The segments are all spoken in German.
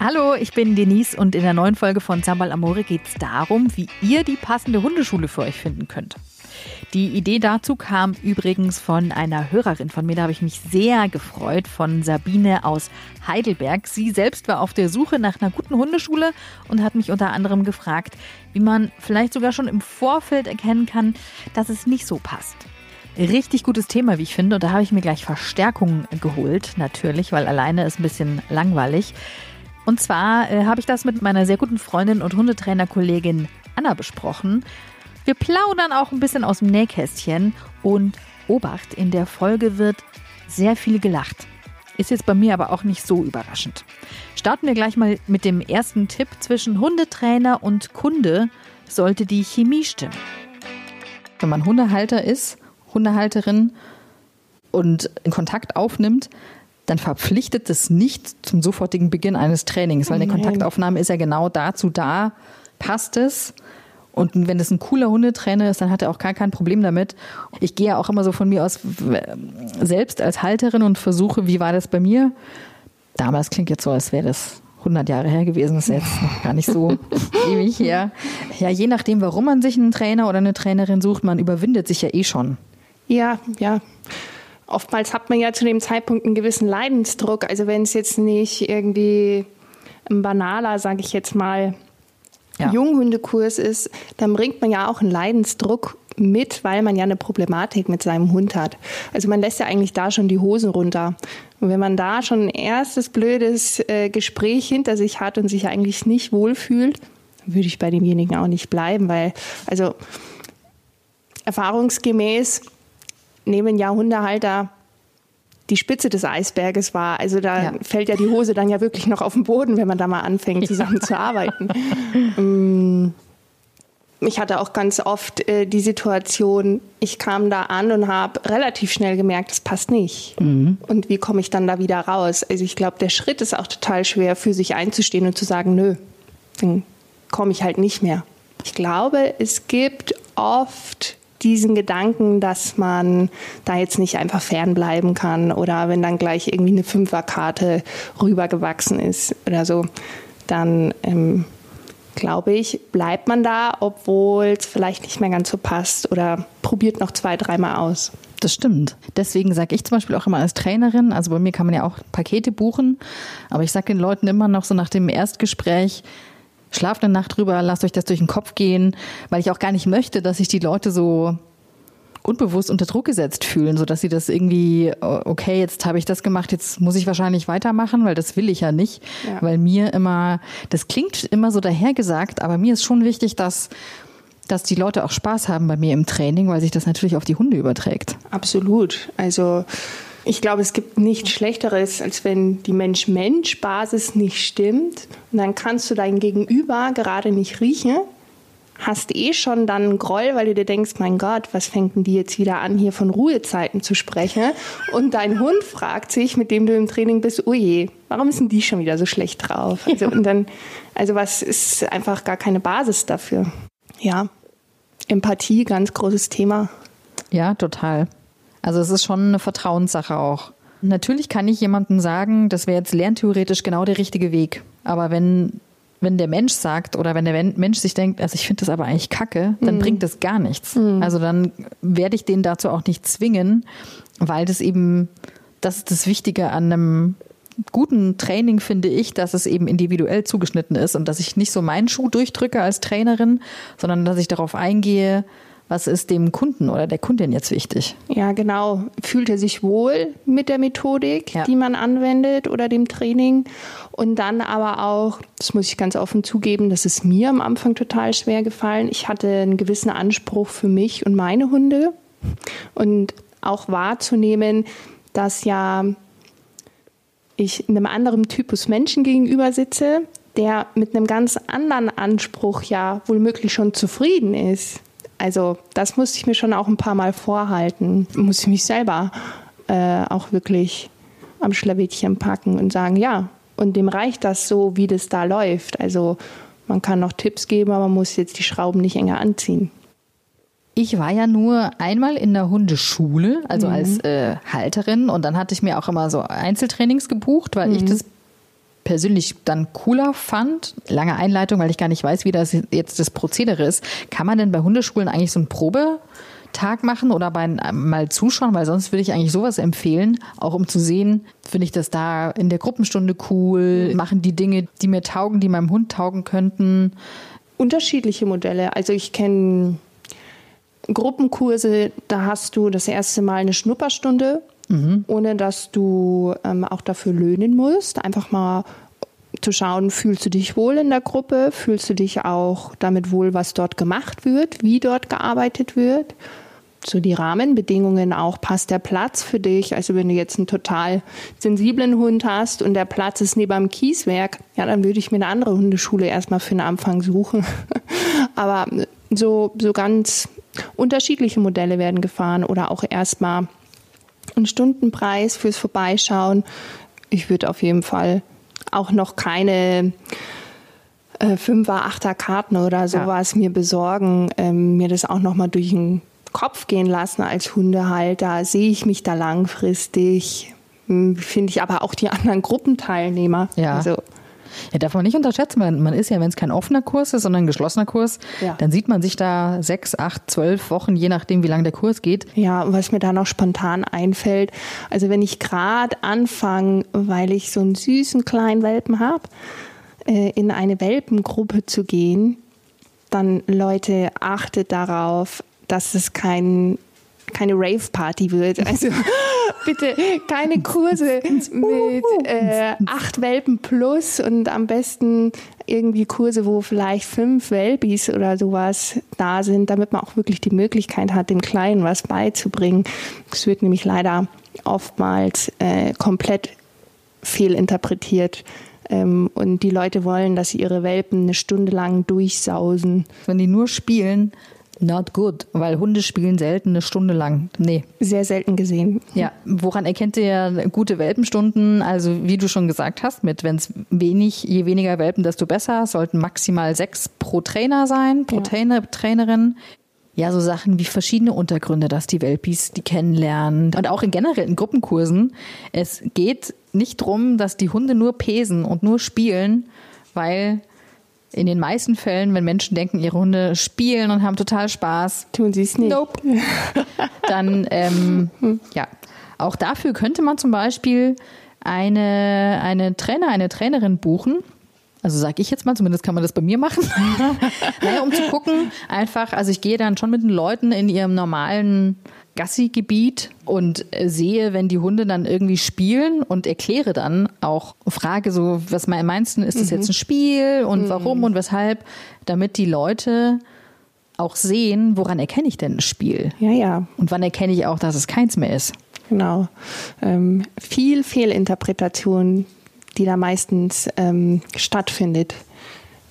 Hallo, ich bin Denise und in der neuen Folge von Sambal Amore geht es darum, wie ihr die passende Hundeschule für euch finden könnt. Die Idee dazu kam übrigens von einer Hörerin von mir, da habe ich mich sehr gefreut, von Sabine aus Heidelberg. Sie selbst war auf der Suche nach einer guten Hundeschule und hat mich unter anderem gefragt, wie man vielleicht sogar schon im Vorfeld erkennen kann, dass es nicht so passt. Richtig gutes Thema, wie ich finde. Und da habe ich mir gleich Verstärkung geholt, natürlich, weil alleine ist ein bisschen langweilig. Und zwar äh, habe ich das mit meiner sehr guten Freundin und Hundetrainerkollegin Anna besprochen. Wir plaudern auch ein bisschen aus dem Nähkästchen und Obacht, in der Folge wird sehr viel gelacht. Ist jetzt bei mir aber auch nicht so überraschend. Starten wir gleich mal mit dem ersten Tipp. Zwischen Hundetrainer und Kunde sollte die Chemie stimmen. Wenn man Hundehalter ist, Hundehalterin und in Kontakt aufnimmt, dann verpflichtet es nicht zum sofortigen Beginn eines Trainings, weil eine Kontaktaufnahme ist ja genau dazu da, passt es. Und wenn es ein cooler Hundetrainer ist, dann hat er auch gar kein Problem damit. Ich gehe ja auch immer so von mir aus selbst als Halterin und versuche, wie war das bei mir? Damals klingt jetzt so, als wäre das 100 Jahre her gewesen, das ist jetzt noch gar nicht so ewig her. Ja, je nachdem, warum man sich einen Trainer oder eine Trainerin sucht, man überwindet sich ja eh schon. Ja, ja oftmals hat man ja zu dem Zeitpunkt einen gewissen Leidensdruck. Also wenn es jetzt nicht irgendwie ein banaler, sage ich jetzt mal, ja. Junghundekurs ist, dann bringt man ja auch einen Leidensdruck mit, weil man ja eine Problematik mit seinem Hund hat. Also man lässt ja eigentlich da schon die Hosen runter. Und wenn man da schon ein erstes blödes äh, Gespräch hinter sich hat und sich eigentlich nicht wohlfühlt, würde ich bei demjenigen auch nicht bleiben, weil also erfahrungsgemäß nehmen ja Hundehalter die Spitze des Eisberges war. Also da ja. fällt ja die Hose dann ja wirklich noch auf den Boden, wenn man da mal anfängt, zusammen ja. zu arbeiten. Mm. ich hatte auch ganz oft äh, die Situation, ich kam da an und habe relativ schnell gemerkt, das passt nicht. Mhm. Und wie komme ich dann da wieder raus? Also ich glaube, der Schritt ist auch total schwer, für sich einzustehen und zu sagen, nö, dann komme ich halt nicht mehr. Ich glaube, es gibt oft diesen Gedanken, dass man da jetzt nicht einfach fernbleiben kann oder wenn dann gleich irgendwie eine Fünferkarte rübergewachsen ist oder so, dann ähm, glaube ich, bleibt man da, obwohl es vielleicht nicht mehr ganz so passt oder probiert noch zwei, dreimal aus. Das stimmt. Deswegen sage ich zum Beispiel auch immer als Trainerin, also bei mir kann man ja auch Pakete buchen, aber ich sage den Leuten immer noch so nach dem Erstgespräch, schlaft eine Nacht drüber, lasst euch das durch den Kopf gehen, weil ich auch gar nicht möchte, dass sich die Leute so unbewusst unter Druck gesetzt fühlen, so dass sie das irgendwie, okay, jetzt habe ich das gemacht, jetzt muss ich wahrscheinlich weitermachen, weil das will ich ja nicht, ja. weil mir immer, das klingt immer so dahergesagt, aber mir ist schon wichtig, dass dass die Leute auch Spaß haben bei mir im Training, weil sich das natürlich auf die Hunde überträgt. Absolut. Also ich glaube, es gibt nichts Schlechteres, als wenn die Mensch-Mensch-Basis nicht stimmt. Und dann kannst du dein Gegenüber gerade nicht riechen, hast eh schon dann einen Groll, weil du dir denkst, mein Gott, was fängt denn die jetzt wieder an, hier von Ruhezeiten zu sprechen? Und dein Hund fragt sich, mit dem du im Training bist, oh je, warum sind die schon wieder so schlecht drauf? Also, und dann, also was ist einfach gar keine Basis dafür. Ja, Empathie, ganz großes Thema. Ja, total. Also es ist schon eine Vertrauenssache auch. Natürlich kann ich jemandem sagen, das wäre jetzt lerntheoretisch genau der richtige Weg. Aber wenn, wenn der Mensch sagt oder wenn der Mensch sich denkt, also ich finde das aber eigentlich kacke, dann mhm. bringt das gar nichts. Mhm. Also dann werde ich den dazu auch nicht zwingen, weil das eben, das ist das Wichtige an einem guten Training finde ich, dass es eben individuell zugeschnitten ist und dass ich nicht so meinen Schuh durchdrücke als Trainerin, sondern dass ich darauf eingehe, was ist dem Kunden oder der Kundin jetzt wichtig? Ja, genau. Fühlt er sich wohl mit der Methodik, ja. die man anwendet oder dem Training? Und dann aber auch, das muss ich ganz offen zugeben, das ist mir am Anfang total schwer gefallen. Ich hatte einen gewissen Anspruch für mich und meine Hunde und auch wahrzunehmen, dass ja ich einem anderen Typus Menschen gegenüber sitze, der mit einem ganz anderen Anspruch ja wohl möglich schon zufrieden ist. Also das musste ich mir schon auch ein paar Mal vorhalten. Muss ich mich selber äh, auch wirklich am Schlawittchen packen und sagen, ja, und dem reicht das so, wie das da läuft. Also man kann noch Tipps geben, aber man muss jetzt die Schrauben nicht enger anziehen. Ich war ja nur einmal in der Hundeschule, also mhm. als äh, Halterin, und dann hatte ich mir auch immer so Einzeltrainings gebucht, weil mhm. ich das persönlich dann cooler fand, lange Einleitung, weil ich gar nicht weiß, wie das jetzt das Prozedere ist. Kann man denn bei Hundeschulen eigentlich so einen Probetag machen oder bei, mal zuschauen, weil sonst würde ich eigentlich sowas empfehlen, auch um zu sehen, finde ich das da in der Gruppenstunde cool, machen die Dinge, die mir taugen, die meinem Hund taugen könnten. Unterschiedliche Modelle. Also ich kenne Gruppenkurse, da hast du das erste Mal eine Schnupperstunde mhm. ohne dass du ähm, auch dafür löhnen musst. Einfach mal zu schauen, fühlst du dich wohl in der Gruppe, fühlst du dich auch damit wohl, was dort gemacht wird, wie dort gearbeitet wird. So die Rahmenbedingungen auch, passt der Platz für dich? Also wenn du jetzt einen total sensiblen Hund hast und der Platz ist neben dem Kieswerk, ja, dann würde ich mir eine andere Hundeschule erstmal für den Anfang suchen. Aber so, so ganz unterschiedliche Modelle werden gefahren oder auch erstmal einen Stundenpreis fürs Vorbeischauen. Ich würde auf jeden Fall auch noch keine äh, Fünfer, Achter Karten oder sowas ja. mir besorgen, ähm, mir das auch noch mal durch den Kopf gehen lassen als Hundehalter. Sehe ich mich da langfristig? Hm, finde ich aber auch die anderen Gruppenteilnehmer. Ja. Also, ja, darf man nicht unterschätzen. Man, man ist ja, wenn es kein offener Kurs ist, sondern ein geschlossener Kurs, ja. dann sieht man sich da sechs, acht, zwölf Wochen, je nachdem, wie lange der Kurs geht. Ja, was mir da noch spontan einfällt, also wenn ich gerade anfange, weil ich so einen süßen kleinen Welpen habe, äh, in eine Welpengruppe zu gehen, dann Leute, achtet darauf, dass es kein keine Rave-Party wird. Also bitte keine Kurse mit äh, acht Welpen plus und am besten irgendwie Kurse, wo vielleicht fünf Welpis oder sowas da sind, damit man auch wirklich die Möglichkeit hat, dem Kleinen was beizubringen. Es wird nämlich leider oftmals äh, komplett fehlinterpretiert. Ähm, und die Leute wollen, dass sie ihre Welpen eine Stunde lang durchsausen. Wenn die nur spielen, Not good, weil Hunde spielen selten eine Stunde lang. Nee. Sehr selten gesehen. Ja, woran erkennt ihr gute Welpenstunden? Also wie du schon gesagt hast, mit wenn es wenig, je weniger Welpen, desto besser. sollten maximal sechs pro Trainer sein, pro ja. Trainer, Trainerin. Ja, so Sachen wie verschiedene Untergründe, dass die Welpis die kennenlernen. Und auch in generellen Gruppenkursen. Es geht nicht darum, dass die Hunde nur pesen und nur spielen, weil in den meisten Fällen, wenn Menschen denken, ihre Hunde spielen und haben total Spaß, tun sie es nicht. Nope. Dann, ähm, ja, auch dafür könnte man zum Beispiel eine, eine Trainer, eine Trainerin buchen. Also sage ich jetzt mal, zumindest kann man das bei mir machen. naja, um zu gucken, einfach, also ich gehe dann schon mit den Leuten in ihrem normalen Gassi-Gebiet und äh, sehe, wenn die Hunde dann irgendwie spielen und erkläre dann auch, frage so, was meinst du, ist das mhm. jetzt ein Spiel und mhm. warum und weshalb, damit die Leute auch sehen, woran erkenne ich denn ein Spiel? Ja, ja. Und wann erkenne ich auch, dass es keins mehr ist? Genau. Ähm, viel Fehlinterpretation, die da meistens ähm, stattfindet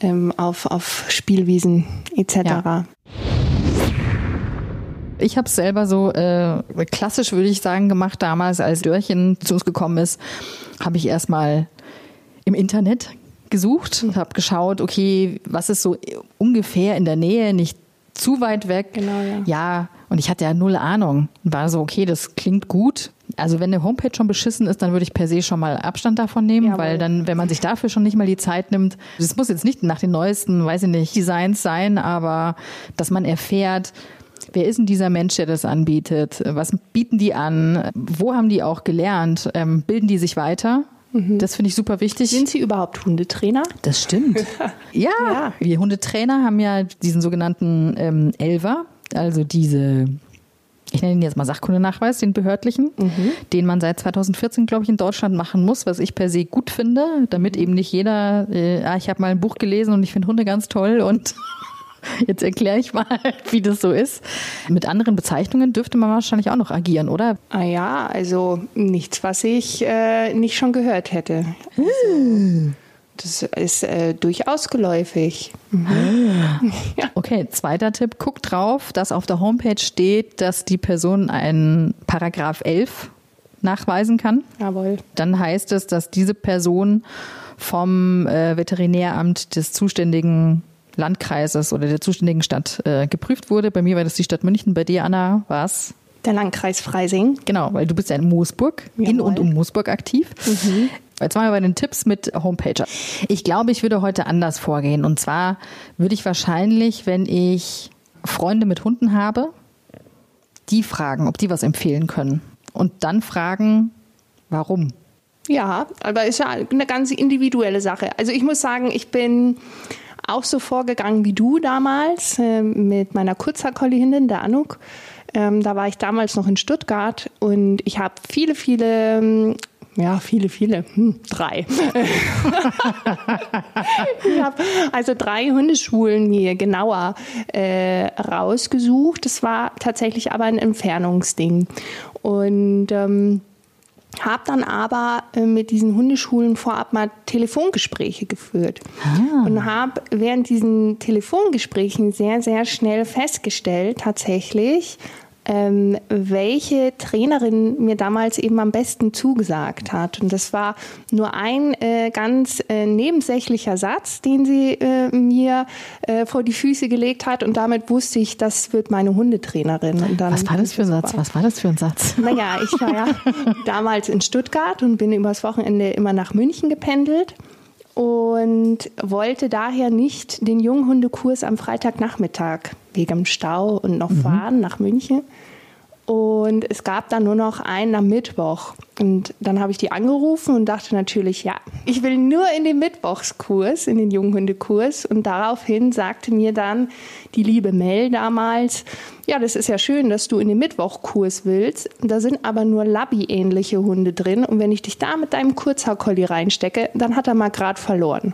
ähm, auf, auf Spielwiesen etc. Ja. Ich habe es selber so äh, klassisch, würde ich sagen, gemacht damals, als Dörrchen zu uns gekommen ist, habe ich erstmal im Internet gesucht und habe geschaut, okay, was ist so ungefähr in der Nähe, nicht zu weit weg. Genau, ja. Ja, und ich hatte ja null Ahnung. War so, okay, das klingt gut. Also wenn eine Homepage schon beschissen ist, dann würde ich per se schon mal Abstand davon nehmen, Jawohl. weil dann, wenn man sich dafür schon nicht mal die Zeit nimmt, das muss jetzt nicht nach den neuesten, weiß ich nicht, Designs sein, aber dass man erfährt, Wer ist denn dieser Mensch, der das anbietet? Was bieten die an? Wo haben die auch gelernt? Ähm, bilden die sich weiter? Mhm. Das finde ich super wichtig. Sind Sie überhaupt Hundetrainer? Das stimmt. ja, ja, wir Hundetrainer haben ja diesen sogenannten ähm, Elver, also diese ich nenne ihn jetzt mal Sachkundenachweis, den behördlichen, mhm. den man seit 2014, glaube ich, in Deutschland machen muss, was ich per se gut finde, damit eben nicht jeder, äh, ah, ich habe mal ein Buch gelesen und ich finde Hunde ganz toll und Jetzt erkläre ich mal, wie das so ist. Mit anderen Bezeichnungen dürfte man wahrscheinlich auch noch agieren, oder? Ah ja, also nichts, was ich äh, nicht schon gehört hätte. Also, das ist äh, durchaus geläufig. Mhm. ja. Okay, zweiter Tipp. Guck drauf, dass auf der Homepage steht, dass die Person einen Paragraph 11 nachweisen kann. Jawohl. Dann heißt es, dass diese Person vom äh, Veterinäramt des zuständigen Landkreises oder der zuständigen Stadt äh, geprüft wurde. Bei mir war das die Stadt München, bei dir, Anna, war es? Der Landkreis Freising. Genau, weil du bist ja in Moosburg, Jawohl. in und um Moosburg aktiv. Mhm. Jetzt waren wir bei den Tipps mit Homepager. Ich glaube, ich würde heute anders vorgehen. Und zwar würde ich wahrscheinlich, wenn ich Freunde mit Hunden habe, die fragen, ob die was empfehlen können. Und dann fragen, warum. Ja, aber ist ja eine ganz individuelle Sache. Also ich muss sagen, ich bin auch so vorgegangen wie du damals äh, mit meiner Kurzhaarkollihündin, der Anuk. Ähm, da war ich damals noch in Stuttgart und ich habe viele, viele ähm, ja, viele, viele. Hm, drei. ich habe also drei Hundeschulen mir genauer äh, rausgesucht. Das war tatsächlich aber ein Entfernungsding. Und ähm, habe dann aber äh, mit diesen Hundeschulen vorab mal Telefongespräche geführt ah. und habe während diesen Telefongesprächen sehr, sehr schnell festgestellt, tatsächlich, ähm, welche Trainerin mir damals eben am besten zugesagt hat. Und das war nur ein äh, ganz äh, nebensächlicher Satz, den sie äh, mir äh, vor die Füße gelegt hat. Und damit wusste ich, das wird meine Hundetrainerin. Und dann Was war das für ein Satz? Was war das für ein Satz? Naja, ich war ja damals in Stuttgart und bin übers Wochenende immer nach München gependelt und wollte daher nicht den Junghundekurs am Freitagnachmittag wegen dem Stau und noch mhm. fahren nach München. Und es gab dann nur noch einen am Mittwoch. Und dann habe ich die angerufen und dachte natürlich, ja, ich will nur in den Mittwochskurs, in den Junghundekurs. Und daraufhin sagte mir dann die liebe Mel damals, ja, das ist ja schön, dass du in den Mittwochkurs willst. Da sind aber nur Labby-ähnliche Hunde drin. Und wenn ich dich da mit deinem Kurzhaarkolli reinstecke, dann hat er mal gerade verloren.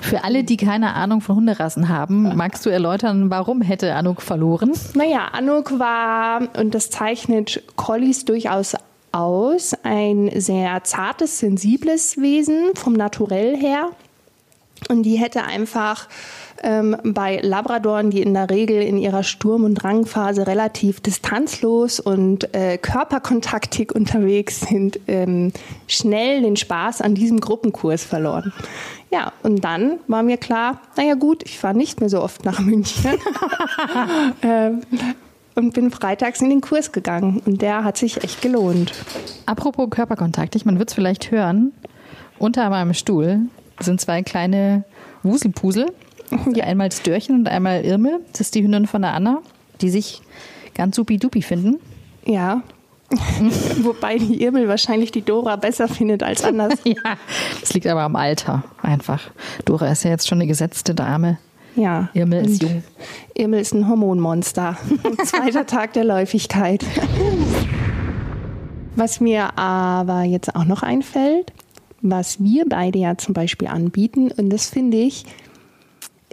Für alle, die keine Ahnung von Hunderassen haben, magst du erläutern, warum hätte Anuk verloren? Naja, Anuk war, und das zeichnet Collies durchaus aus, ein sehr zartes, sensibles Wesen vom Naturell her. Und die hätte einfach ähm, bei Labradoren, die in der Regel in ihrer Sturm- und Drangphase relativ distanzlos und äh, körperkontaktig unterwegs sind, ähm, schnell den Spaß an diesem Gruppenkurs verloren. Ja, und dann war mir klar, naja gut, ich fahre nicht mehr so oft nach München. ähm, und bin freitags in den Kurs gegangen. Und der hat sich echt gelohnt. Apropos Körperkontakt, ich, man wird es vielleicht hören, unter meinem Stuhl sind zwei kleine Wuselpusel. Ja. Einmal das Dörchen und einmal Irme. Das ist die Hündin von der Anna, die sich ganz supi-dupi finden. Ja. Wobei die Irmel wahrscheinlich die Dora besser findet als anders. ja, das liegt aber am Alter einfach. Dora ist ja jetzt schon eine gesetzte Dame. Ja. Irmel ist jung. Irmel ist ein Hormonmonster. Zweiter Tag der Läufigkeit. Was mir aber jetzt auch noch einfällt, was wir beide ja zum Beispiel anbieten, und das finde ich,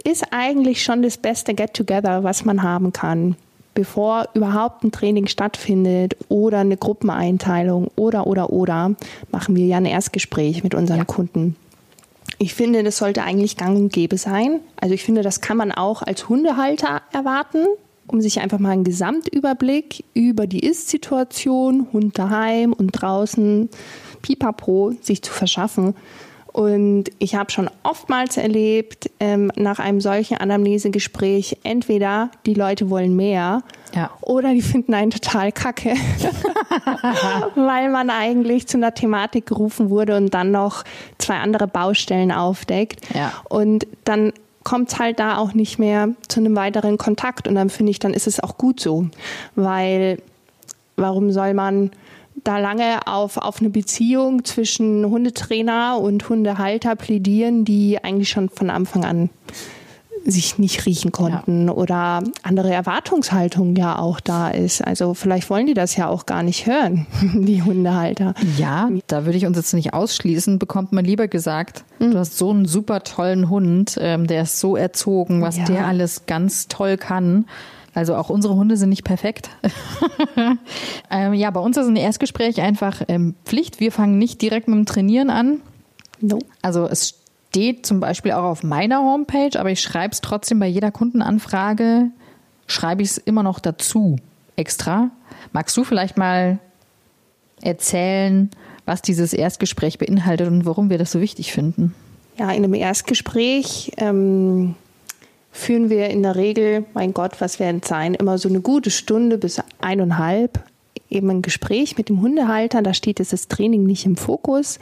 ist eigentlich schon das beste Get-Together, was man haben kann, bevor überhaupt ein Training stattfindet oder eine Gruppeneinteilung oder, oder, oder, machen wir ja ein Erstgespräch mit unseren ja. Kunden. Ich finde, das sollte eigentlich gang und gäbe sein. Also ich finde, das kann man auch als Hundehalter erwarten, um sich einfach mal einen Gesamtüberblick über die Ist-Situation, Hund daheim und draußen, pipapo, sich zu verschaffen. Und ich habe schon oftmals erlebt, ähm, nach einem solchen Anamnesegespräch, entweder die Leute wollen mehr ja. oder die finden einen total kacke, weil man eigentlich zu einer Thematik gerufen wurde und dann noch zwei andere Baustellen aufdeckt. Ja. Und dann kommt es halt da auch nicht mehr zu einem weiteren Kontakt. Und dann finde ich, dann ist es auch gut so, weil warum soll man da lange auf, auf eine Beziehung zwischen Hundetrainer und Hundehalter plädieren, die eigentlich schon von Anfang an sich nicht riechen konnten ja. oder andere Erwartungshaltung ja auch da ist. Also vielleicht wollen die das ja auch gar nicht hören, die Hundehalter. Ja, da würde ich uns jetzt nicht ausschließen, bekommt man lieber gesagt, mhm. du hast so einen super tollen Hund, ähm, der ist so erzogen, was ja. der alles ganz toll kann. Also auch unsere Hunde sind nicht perfekt. ähm, ja, bei uns ist ein Erstgespräch einfach ähm, Pflicht. Wir fangen nicht direkt mit dem Trainieren an. No. Also es steht zum Beispiel auch auf meiner Homepage, aber ich schreibe es trotzdem bei jeder Kundenanfrage, schreibe ich es immer noch dazu extra. Magst du vielleicht mal erzählen, was dieses Erstgespräch beinhaltet und warum wir das so wichtig finden? Ja, in einem Erstgespräch ähm, führen wir in der Regel, mein Gott, was werden es sein, immer so eine gute Stunde bis eineinhalb eben ein Gespräch mit dem Hundehalter. Da steht jetzt das Training nicht im Fokus,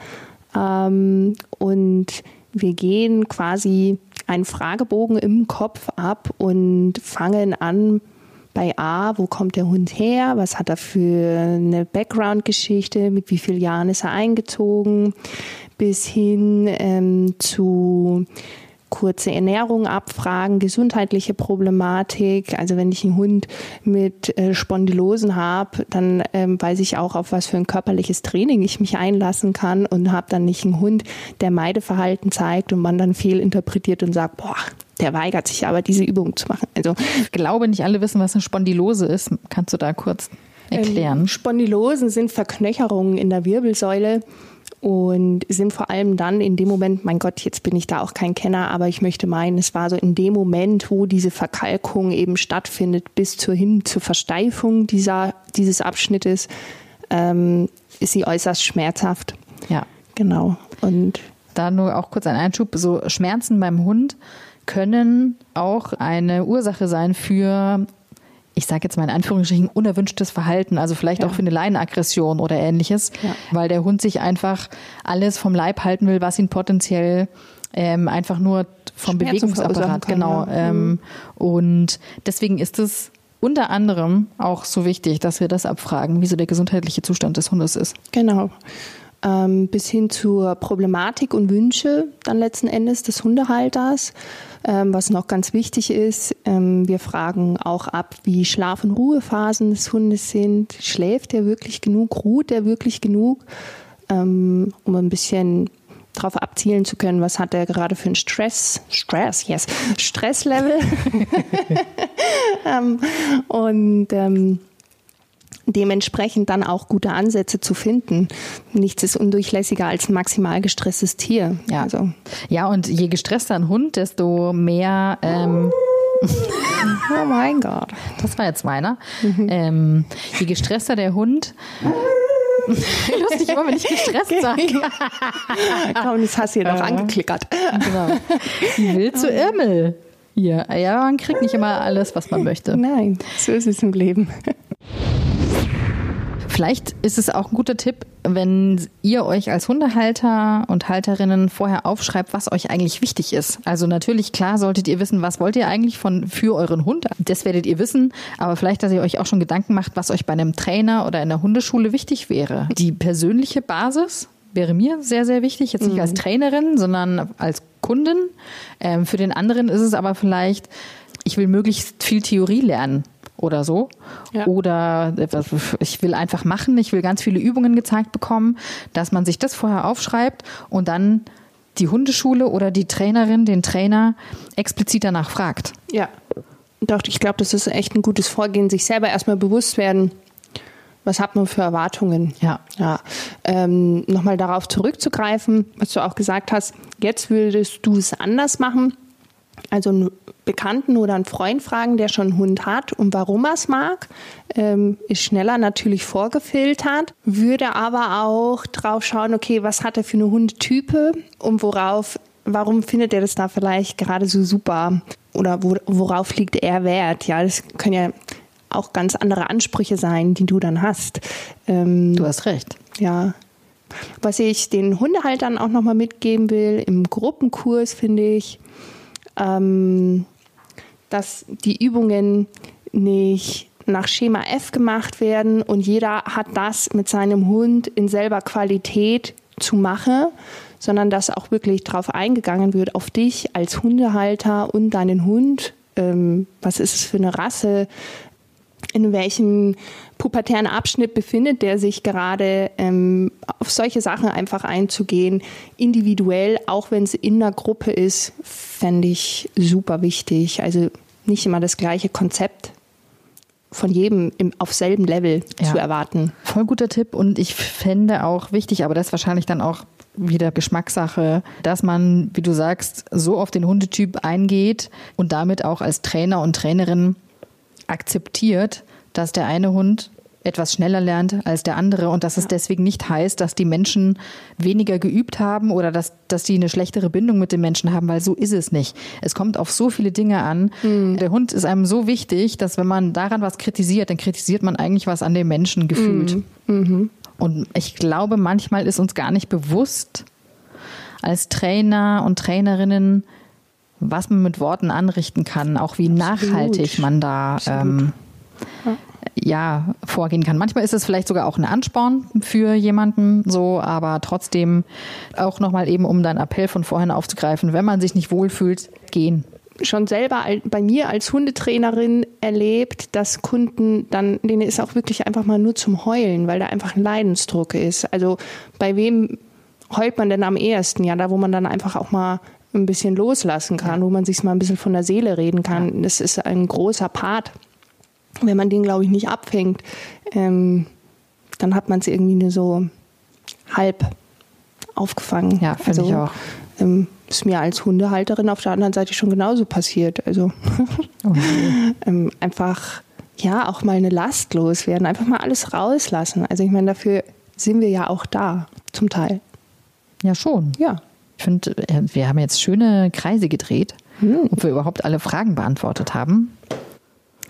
Ähm, und wir gehen quasi einen Fragebogen im Kopf ab und fangen an bei A, wo kommt der Hund her, was hat er für eine Background-Geschichte, mit wie vielen Jahren ist er eingezogen, bis hin ähm, zu kurze Ernährung abfragen, gesundheitliche Problematik. Also wenn ich einen Hund mit äh, Spondylosen habe, dann ähm, weiß ich auch, auf was für ein körperliches Training ich mich einlassen kann und habe dann nicht einen Hund, der Meideverhalten zeigt und man dann fehlinterpretiert und sagt, boah, der weigert sich aber, diese Übung zu machen. Also ich glaube, nicht alle wissen, was eine Spondylose ist. Kannst du da kurz erklären? Ähm, Spondylosen sind Verknöcherungen in der Wirbelsäule und sind vor allem dann in dem Moment, mein Gott, jetzt bin ich da auch kein Kenner, aber ich möchte meinen, es war so in dem Moment, wo diese Verkalkung eben stattfindet, bis zur hin zur Versteifung dieser, dieses Abschnittes, ähm, ist sie äußerst schmerzhaft. Ja. Genau. Und da nur auch kurz ein Einschub, so Schmerzen beim Hund können auch eine Ursache sein für ich sage jetzt mal in Anführungsstrichen, unerwünschtes Verhalten, also vielleicht ja. auch für eine Leinenaggression oder ähnliches, ja. weil der Hund sich einfach alles vom Leib halten will, was ihn potenziell ähm, einfach nur vom Schmerzen Bewegungsapparat, genau. Ja. Ähm, mhm. und deswegen ist es unter anderem auch so wichtig, dass wir das abfragen, wie so der gesundheitliche Zustand des Hundes ist. Genau. Ähm, bis hin zur Problematik und Wünsche dann letzten Endes des Hundehalters. Ähm, was noch ganz wichtig ist, ähm, wir fragen auch ab, wie Schlaf- und Ruhephasen des Hundes sind. Schläft er wirklich genug? Ruht er wirklich genug? Ähm, um ein bisschen darauf abzielen zu können, was hat er gerade für ein Stress, Stress, yes, Stresslevel. ähm, und ähm, dementsprechend dann auch gute Ansätze zu finden. Nichts ist undurchlässiger als ein maximal gestresstes Tier. Ja, also. ja und je gestresster ein Hund, desto mehr. Ähm oh mein Gott. Das war jetzt meiner. Mhm. Ähm, je gestresster der Hund, Lustig immer, wenn ich gestresst sage. Komm, das hast du hier noch angeklickert. Genau. Will zu Irmel. Ja, ja, man kriegt nicht immer alles, was man möchte. Nein, so ist es im Leben. Vielleicht ist es auch ein guter Tipp, wenn ihr euch als Hundehalter und Halterinnen vorher aufschreibt, was euch eigentlich wichtig ist. Also natürlich, klar, solltet ihr wissen, was wollt ihr eigentlich von, für euren Hund. Das werdet ihr wissen. Aber vielleicht, dass ihr euch auch schon Gedanken macht, was euch bei einem Trainer oder in der Hundeschule wichtig wäre. Die persönliche Basis wäre mir sehr, sehr wichtig. Jetzt nicht mhm. als Trainerin, sondern als Kundin. Ähm, für den anderen ist es aber vielleicht, ich will möglichst viel Theorie lernen oder so. Ja. Oder ich will einfach machen, ich will ganz viele Übungen gezeigt bekommen, dass man sich das vorher aufschreibt und dann die Hundeschule oder die Trainerin, den Trainer explizit danach fragt. Ja, doch, ich glaube, das ist echt ein gutes Vorgehen, sich selber erstmal bewusst werden, was hat man für Erwartungen? Ja. ja. Ähm, Nochmal darauf zurückzugreifen, was du auch gesagt hast, jetzt würdest du es anders machen also einen Bekannten oder einen Freund fragen, der schon einen Hund hat und warum er es mag, ähm, ist schneller natürlich vorgefiltert, würde aber auch drauf schauen, okay, was hat er für eine Hundetype und worauf, warum findet er das da vielleicht gerade so super oder wo, worauf liegt er Wert? Ja, das können ja auch ganz andere Ansprüche sein, die du dann hast. Ähm, du hast recht. Ja, was ich den Hundehaltern auch nochmal mitgeben will, im Gruppenkurs finde ich, ähm, dass die Übungen nicht nach Schema F gemacht werden und jeder hat das mit seinem Hund in selber Qualität zu machen, sondern dass auch wirklich darauf eingegangen wird, auf dich als Hundehalter und deinen Hund. Ähm, was ist es für eine Rasse? In welchem pubertären Abschnitt befindet der sich gerade, ähm, auf solche Sachen einfach einzugehen, individuell, auch wenn es in der Gruppe ist, fände ich super wichtig. Also nicht immer das gleiche Konzept von jedem im, auf selben Level ja. zu erwarten. Voll guter Tipp und ich fände auch wichtig, aber das ist wahrscheinlich dann auch wieder Geschmackssache, dass man, wie du sagst, so auf den Hundetyp eingeht und damit auch als Trainer und Trainerin akzeptiert, dass der eine Hund etwas schneller lernt als der andere und dass es deswegen nicht heißt, dass die Menschen weniger geübt haben oder dass, dass die eine schlechtere Bindung mit den Menschen haben, weil so ist es nicht. Es kommt auf so viele Dinge an. Mhm. Der Hund ist einem so wichtig, dass wenn man daran was kritisiert, dann kritisiert man eigentlich was an dem Menschen gefühlt. Mhm. Mhm. Und ich glaube, manchmal ist uns gar nicht bewusst, als Trainer und Trainerinnen, was man mit Worten anrichten kann, auch wie Absolut. nachhaltig man da ähm, ja. vorgehen kann. Manchmal ist es vielleicht sogar auch ein Ansporn für jemanden so, aber trotzdem auch nochmal eben, um deinen Appell von vorhin aufzugreifen, wenn man sich nicht wohlfühlt, gehen schon selber bei mir als Hundetrainerin erlebt, dass Kunden dann, denen ist auch wirklich einfach mal nur zum Heulen, weil da einfach ein Leidensdruck ist. Also bei wem heult man denn am ehesten? Ja, da wo man dann einfach auch mal ein bisschen loslassen kann, wo man sich mal ein bisschen von der Seele reden kann. Das ist ein großer Part. Wenn man den, glaube ich, nicht abfängt, ähm, dann hat man es irgendwie nur so halb aufgefangen. Ja, finde also, ich auch. Ähm, ist mir als Hundehalterin auf der anderen Seite schon genauso passiert. Also oh ähm, einfach ja auch mal eine Last loswerden, einfach mal alles rauslassen. Also ich meine, dafür sind wir ja auch da, zum Teil. Ja, schon. Ja. Ich finde, äh, wir haben jetzt schöne Kreise gedreht, hm. ob wir überhaupt alle Fragen beantwortet haben.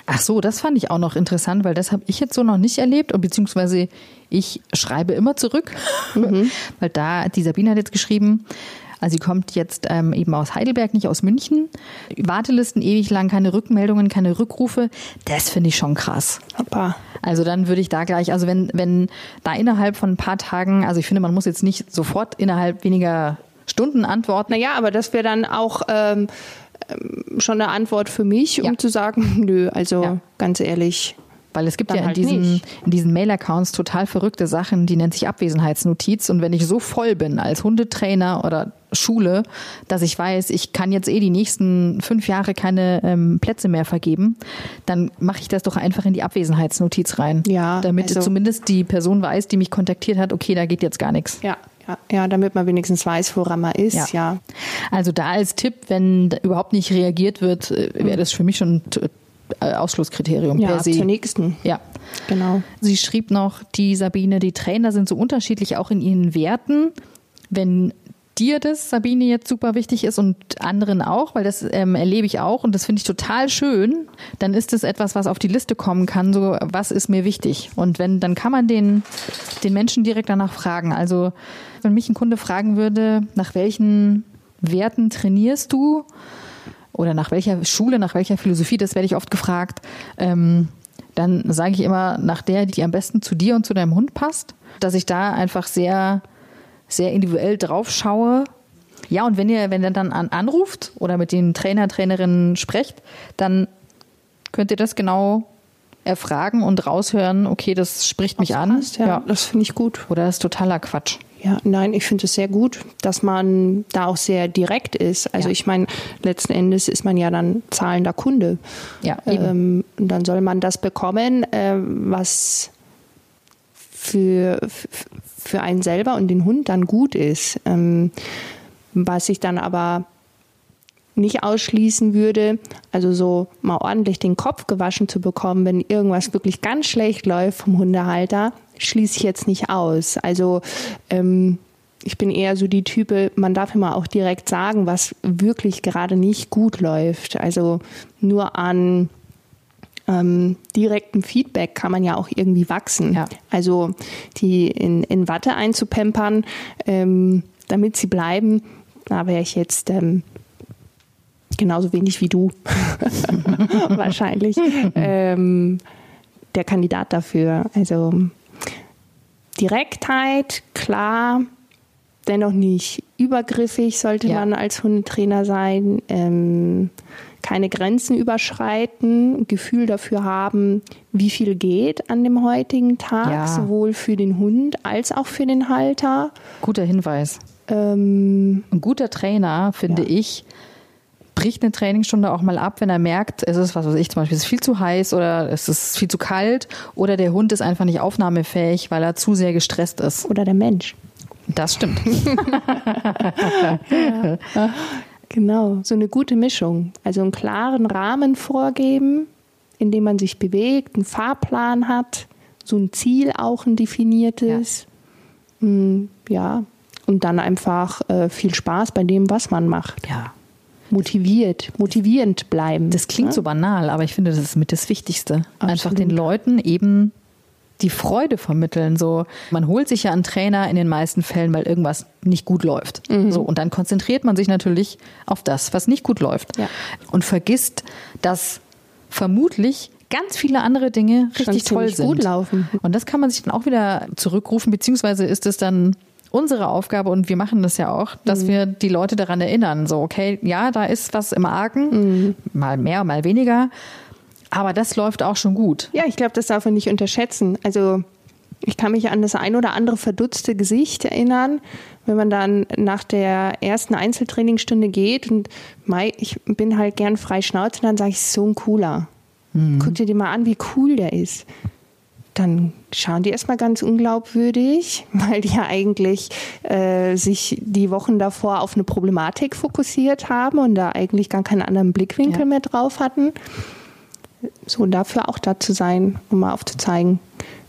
Ach so, das fand ich auch noch interessant, weil das habe ich jetzt so noch nicht erlebt, beziehungsweise ich schreibe immer zurück, mhm. weil da, die Sabine hat jetzt geschrieben, also sie kommt jetzt ähm, eben aus Heidelberg, nicht aus München. Wartelisten ewig lang, keine Rückmeldungen, keine Rückrufe. Das finde ich schon krass. Hoppa. Also dann würde ich da gleich, also wenn, wenn da innerhalb von ein paar Tagen, also ich finde, man muss jetzt nicht sofort innerhalb weniger Stunden antworten. Naja, aber das wäre dann auch ähm, ähm, schon eine Antwort für mich, um ja. zu sagen, nö, also ja. ganz ehrlich, weil es gibt Dann ja in halt diesen, in diesen Mail-Accounts total verrückte Sachen, die nennt sich Abwesenheitsnotiz. Und wenn ich so voll bin als Hundetrainer oder Schule, dass ich weiß, ich kann jetzt eh die nächsten fünf Jahre keine ähm, Plätze mehr vergeben, dann mache ich das doch einfach in die Abwesenheitsnotiz rein. Ja. Damit also, zumindest die Person weiß, die mich kontaktiert hat, okay, da geht jetzt gar nichts. Ja, ja, ja, damit man wenigstens weiß, woran man ist, ja. ja. Also da als Tipp, wenn überhaupt nicht reagiert wird, äh, wäre das für mich schon äh, Ausschlusskriterium ja, per se. Zur nächsten. Ja. Genau. Sie schrieb noch, die Sabine, die Trainer sind so unterschiedlich auch in ihren Werten. Wenn dir das, Sabine, jetzt super wichtig ist und anderen auch, weil das ähm, erlebe ich auch und das finde ich total schön, dann ist es etwas, was auf die Liste kommen kann, so was ist mir wichtig. Und wenn, dann kann man den, den Menschen direkt danach fragen. Also wenn mich ein Kunde fragen würde, nach welchen Werten trainierst du, oder nach welcher Schule, nach welcher Philosophie, das werde ich oft gefragt, ähm, dann sage ich immer nach der, die am besten zu dir und zu deinem Hund passt, dass ich da einfach sehr, sehr individuell drauf schaue. Ja, und wenn ihr, wenn ihr dann an, anruft oder mit den Trainer, Trainerinnen sprecht, dann könnt ihr das genau erfragen und raushören, okay, das spricht mich an. Passt, ja, ja. das finde ich gut. Oder das ist totaler Quatsch. Ja, nein, ich finde es sehr gut, dass man da auch sehr direkt ist. Also ja. ich meine, letzten Endes ist man ja dann zahlender Kunde. Ja, ähm, und dann soll man das bekommen, äh, was für, für einen selber und den Hund dann gut ist. Ähm, was ich dann aber nicht ausschließen würde, also so mal ordentlich den Kopf gewaschen zu bekommen, wenn irgendwas wirklich ganz schlecht läuft vom Hundehalter, schließe ich jetzt nicht aus. Also ähm, ich bin eher so die Type, man darf immer auch direkt sagen, was wirklich gerade nicht gut läuft. Also nur an ähm, direktem Feedback kann man ja auch irgendwie wachsen. Ja. Also die in, in Watte einzupempern, ähm, damit sie bleiben, da wäre ich jetzt ähm, genauso wenig wie du wahrscheinlich ähm, der Kandidat dafür. Also Direktheit, klar, dennoch nicht übergriffig sollte ja. man als Hundetrainer sein. Ähm, keine Grenzen überschreiten, Gefühl dafür haben, wie viel geht an dem heutigen Tag, ja. sowohl für den Hund als auch für den Halter. Guter Hinweis. Ähm, Ein guter Trainer, finde ja. ich, bricht eine Trainingsstunde auch mal ab, wenn er merkt, es ist, was weiß ich, zum Beispiel, es ist viel zu heiß oder es ist viel zu kalt oder der Hund ist einfach nicht aufnahmefähig, weil er zu sehr gestresst ist. Oder der Mensch. Das stimmt. ja. Genau, so eine gute Mischung. Also einen klaren Rahmen vorgeben, in dem man sich bewegt, einen Fahrplan hat, so ein Ziel auch ein definiertes. Ja, hm, ja. und dann einfach äh, viel Spaß bei dem, was man macht. Ja motiviert, motivierend bleiben. Das klingt ne? so banal, aber ich finde, das ist mit das Wichtigste. Absolut. Einfach den Leuten eben die Freude vermitteln. So, man holt sich ja einen Trainer in den meisten Fällen, weil irgendwas nicht gut läuft. Mhm. So, und dann konzentriert man sich natürlich auf das, was nicht gut läuft. Ja. Und vergisst, dass vermutlich ganz viele andere Dinge richtig toll sind. Gut laufen. Und das kann man sich dann auch wieder zurückrufen, beziehungsweise ist es dann unsere Aufgabe und wir machen das ja auch, dass mhm. wir die Leute daran erinnern. So, okay, ja, da ist was im Argen, mhm. mal mehr, mal weniger. Aber das läuft auch schon gut. Ja, ich glaube, das darf man nicht unterschätzen. Also ich kann mich an das ein oder andere verdutzte Gesicht erinnern, wenn man dann nach der ersten Einzeltrainingsstunde geht und Mai, ich bin halt gern frei Schnauze, dann sage ich, so ein cooler. Mhm. Guck dir den mal an, wie cool der ist. Dann schauen die erstmal ganz unglaubwürdig, weil die ja eigentlich äh, sich die Wochen davor auf eine Problematik fokussiert haben und da eigentlich gar keinen anderen Blickwinkel ja. mehr drauf hatten so dafür auch da zu sein, um mal aufzuzeigen,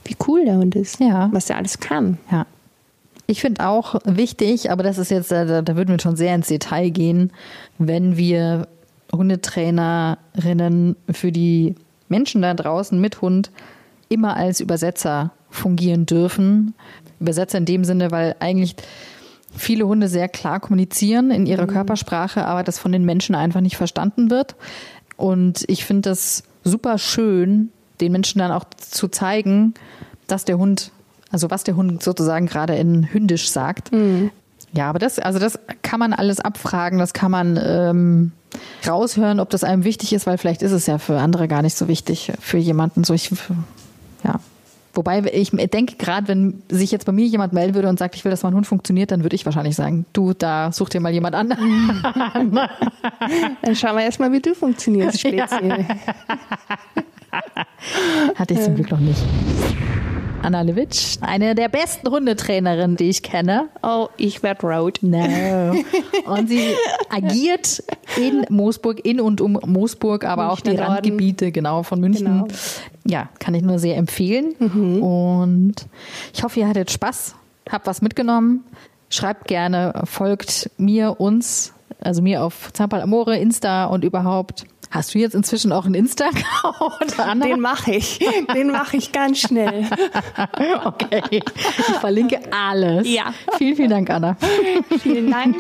wie cool der Hund ist, ja. was der alles kann. Ja. Ich finde auch wichtig, aber das ist jetzt, äh, da, da würden wir schon sehr ins Detail gehen, wenn wir Hundetrainerinnen für die Menschen da draußen mit Hund immer als Übersetzer fungieren dürfen. Übersetzer in dem Sinne, weil eigentlich viele Hunde sehr klar kommunizieren in ihrer mhm. Körpersprache, aber das von den Menschen einfach nicht verstanden wird. Und ich finde das super schön, den Menschen dann auch zu zeigen, dass der Hund, also was der Hund sozusagen gerade in Hündisch sagt. Mhm. Ja, aber das, also das kann man alles abfragen, das kann man ähm, raushören, ob das einem wichtig ist, weil vielleicht ist es ja für andere gar nicht so wichtig, für jemanden. So ich, ja. Wobei ich denke, gerade wenn sich jetzt bei mir jemand melden würde und sagt, ich will, dass mein Hund funktioniert, dann würde ich wahrscheinlich sagen, du, da such dir mal jemand an. dann schauen wir erstmal, wie du funktionierst, speziell. Hatte ich zum Glück noch nicht. Anna Lewitsch, eine der besten Hundetrainerinnen, die ich kenne. Oh, ich werde rot. No. Und sie agiert in Moosburg, in und um Moosburg, aber Münchner auch die Norden. Randgebiete, genau, von München. Genau. Ja, kann ich nur sehr empfehlen. Mhm. Und ich hoffe, ihr hattet Spaß, habt was mitgenommen. Schreibt gerne, folgt mir, uns, also mir auf Zampal Amore, Insta und überhaupt Hast du jetzt inzwischen auch einen Instagram? Den mache ich. Den mache ich ganz schnell. okay. Ich verlinke alles. Ja. Vielen, vielen Dank, Anna. Vielen Dank.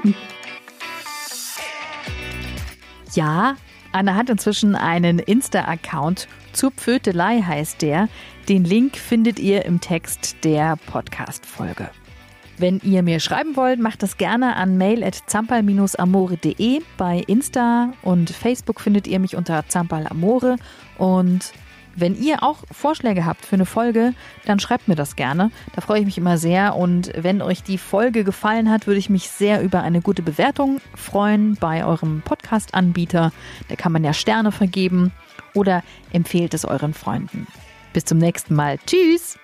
Ja, Anna hat inzwischen einen Insta-Account. Zur Pfötelei heißt der. Den Link findet ihr im Text der Podcast-Folge. Wenn ihr mir schreiben wollt, macht das gerne an mail.zampal-amore.de. Bei Insta und Facebook findet ihr mich unter Zampalamore. Und wenn ihr auch Vorschläge habt für eine Folge, dann schreibt mir das gerne. Da freue ich mich immer sehr. Und wenn euch die Folge gefallen hat, würde ich mich sehr über eine gute Bewertung freuen bei eurem Podcast-Anbieter. Da kann man ja Sterne vergeben oder empfehlt es euren Freunden. Bis zum nächsten Mal. Tschüss!